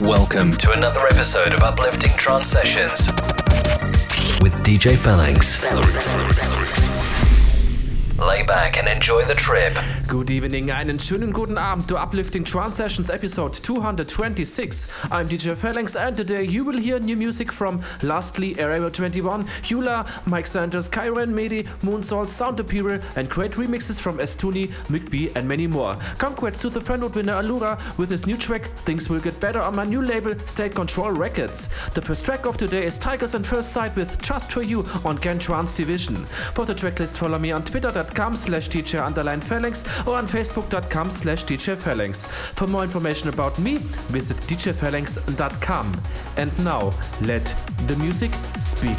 Welcome to another episode of Uplifting Trance Sessions with DJ Phalanx. Lay back and enjoy the trip. Good evening, einen schönen guten Abend to Uplifting Trance Sessions episode 226. I'm DJ Phalanx and today you will hear new music from Lostly, Aero 21, Ula, Mike Sanders, Kyron Medi, Moonsouls, Sound Apparel and great remixes from Astuni, Mugby and many more. Congrats to the fan vote winner Allura with his new track Things Will Get Better on my new label State Control Records. The first track of today is Tycoos and First Sight with Just For You on Gent Trance Division. For the tracklist follow me on twitter.com slash DJ underline Phalanx or on facebook.com slash DJ Phalanx. For more information about me, visit djphalanx.com. And now, let the music speak.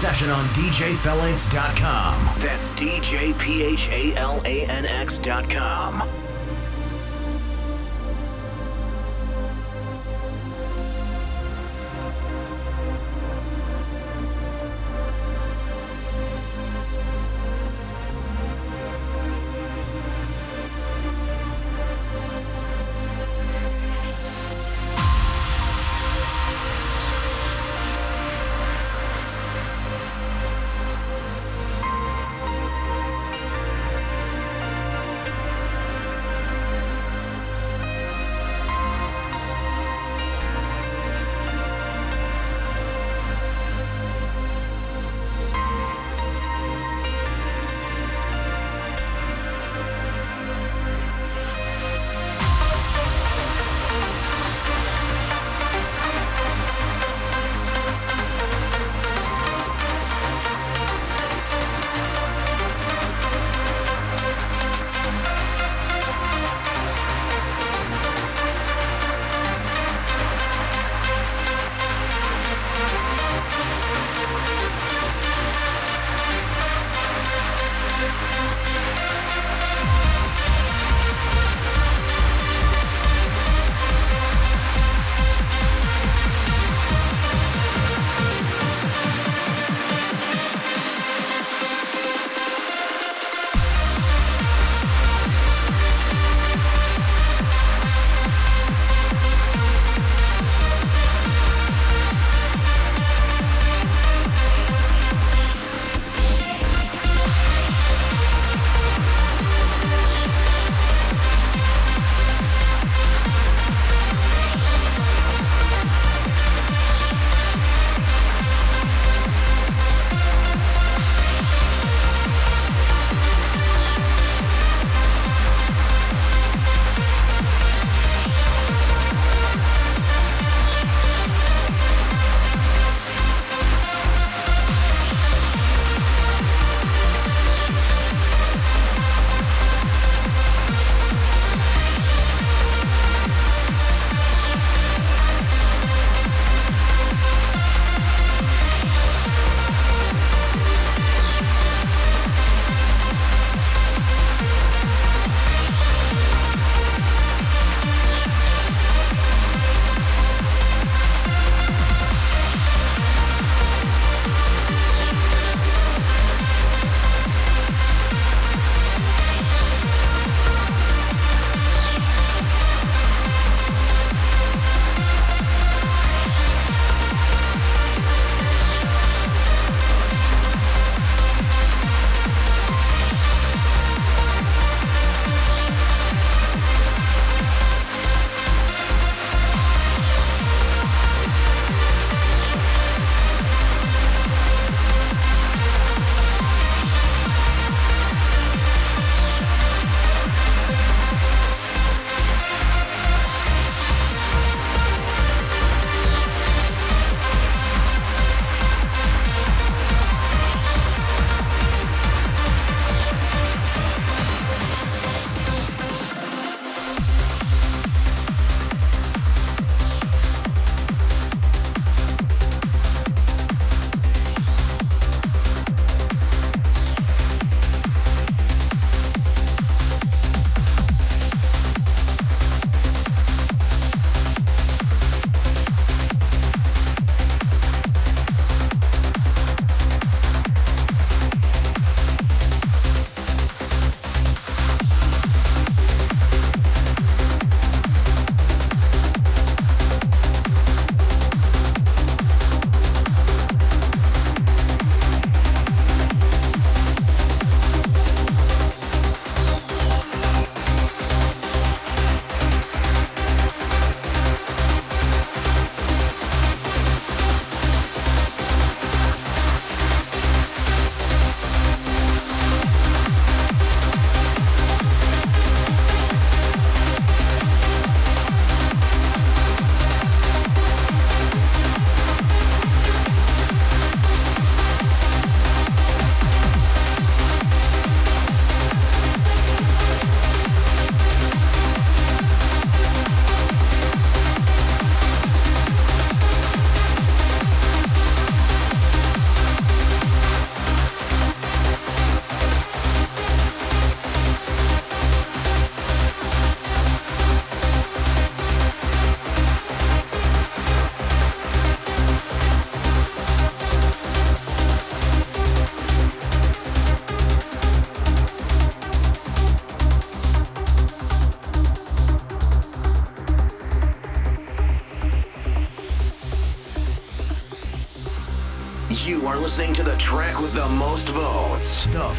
Session on DJPhalanx.com. That's DJPhalanx.com.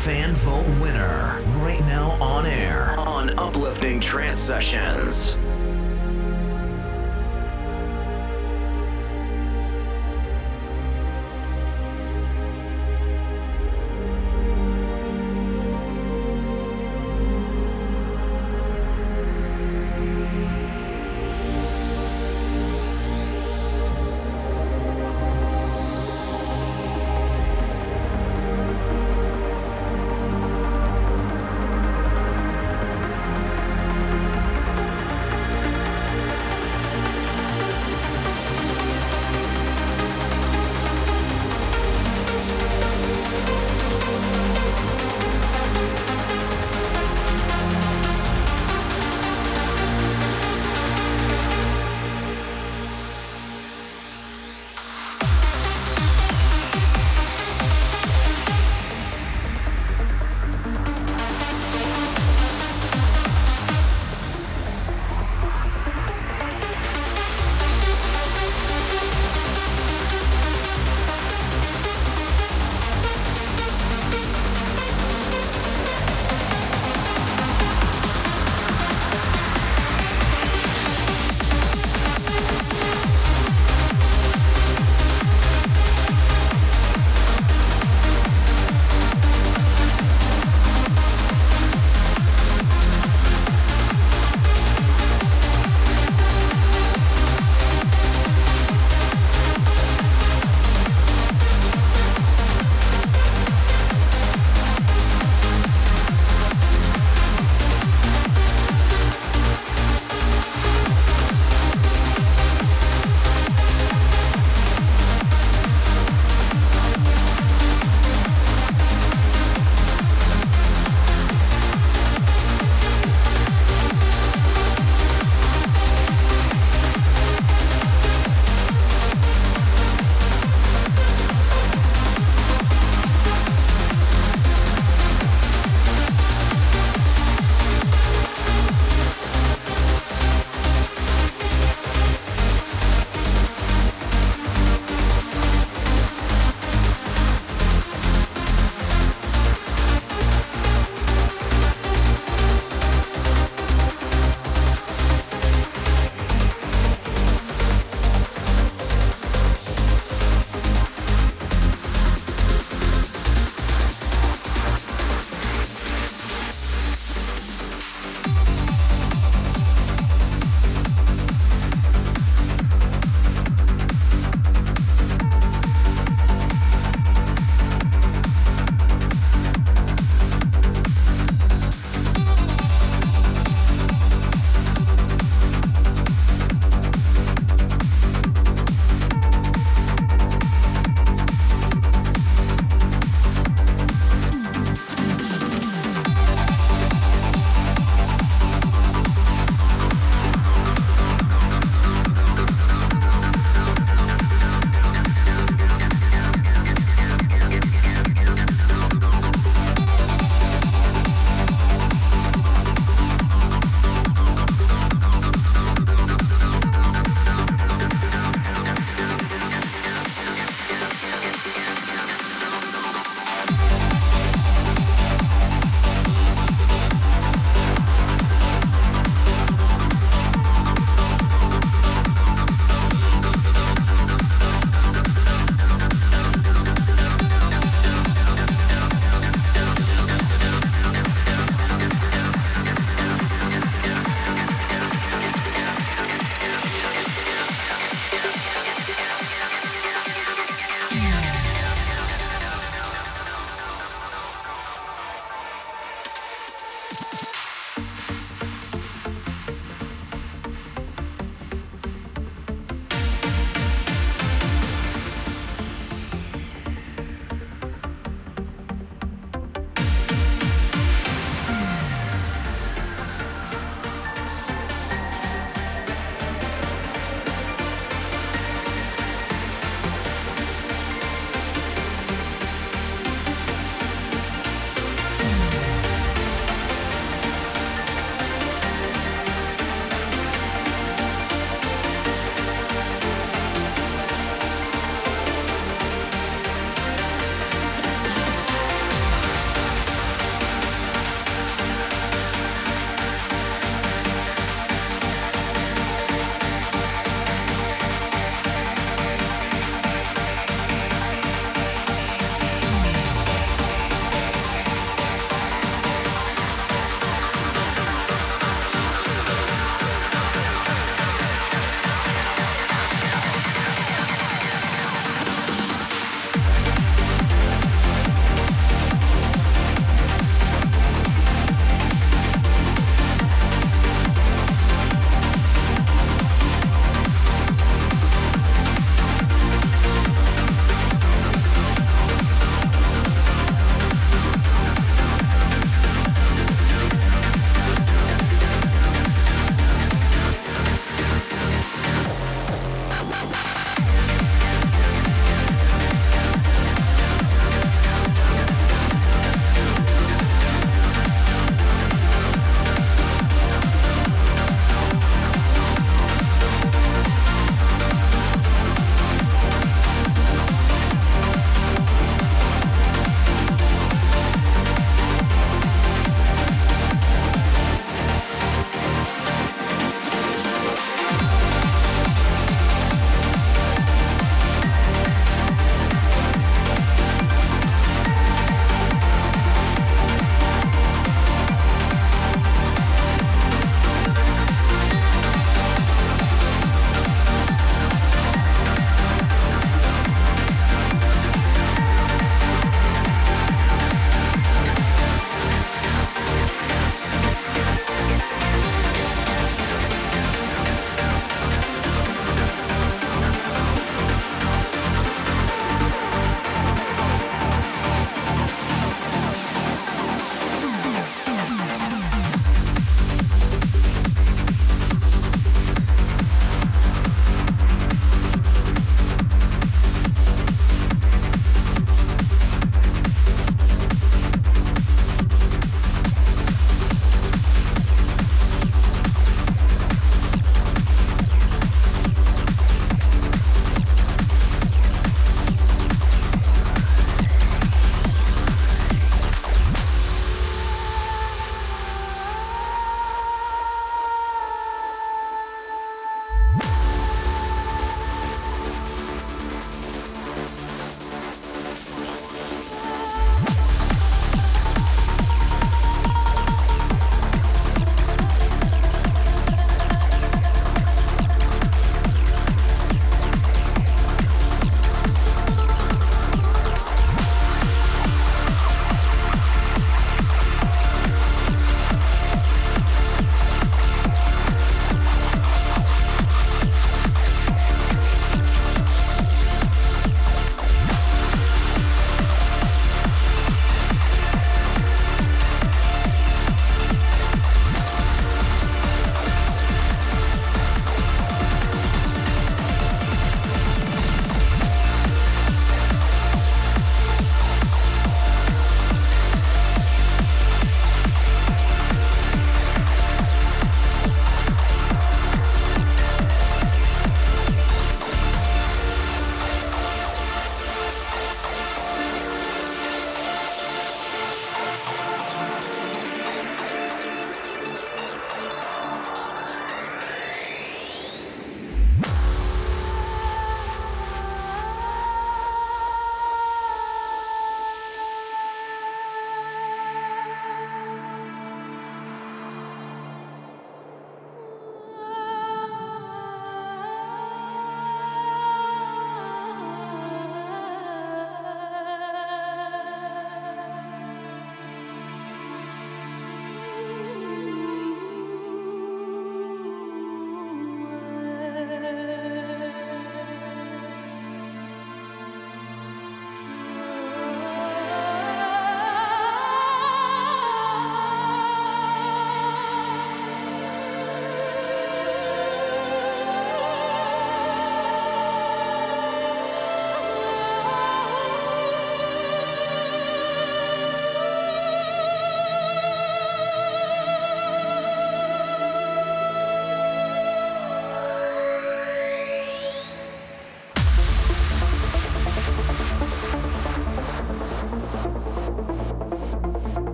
fan vote winner. Right now on air on Uplifting Trance Sessions.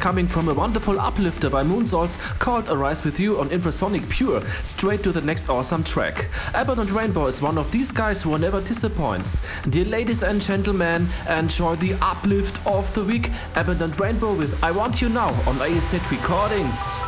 Coming from a wonderful uplifter by Moonsouls called Arise With You on Infrasonic Pure, straight to the next awesome track. Abandoned Rainbow is one of these guys who never disappoints. Dear ladies and gentlemen, enjoy the uplift of the week, Abandoned Rainbow with I Want You Now on AEZ Recordings.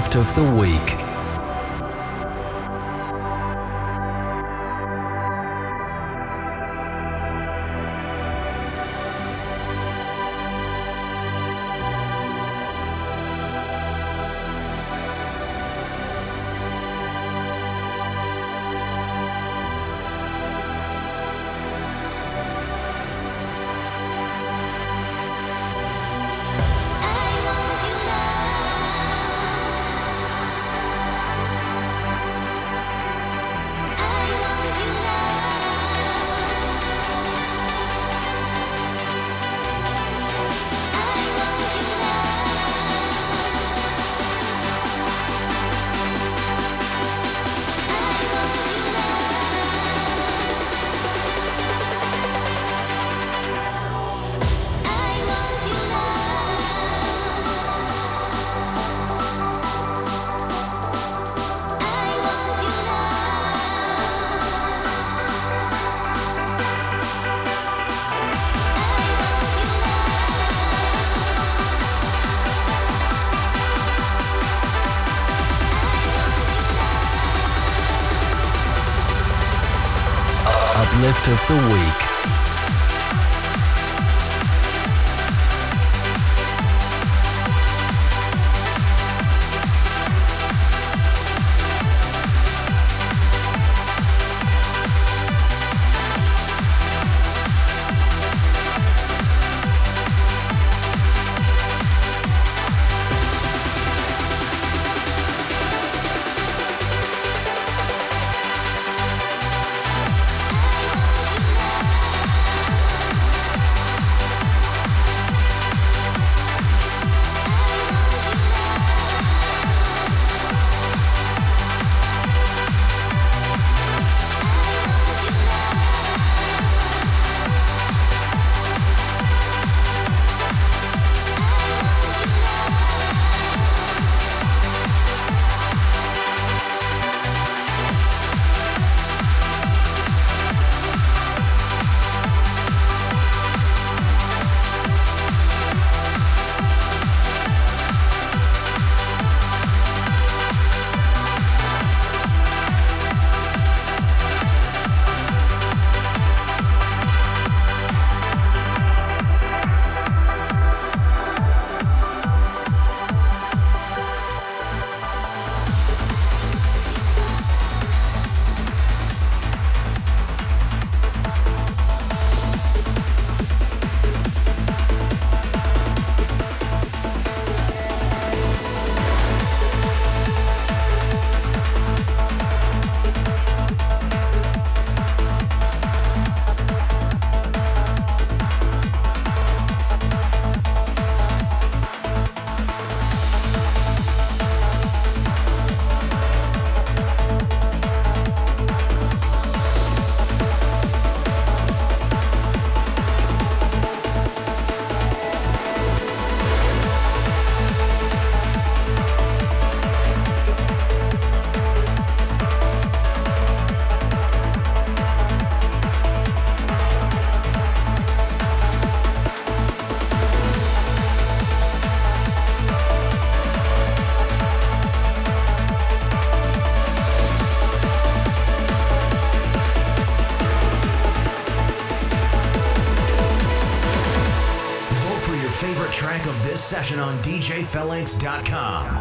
Uplift of the Week. The week. DJPhalanx.com.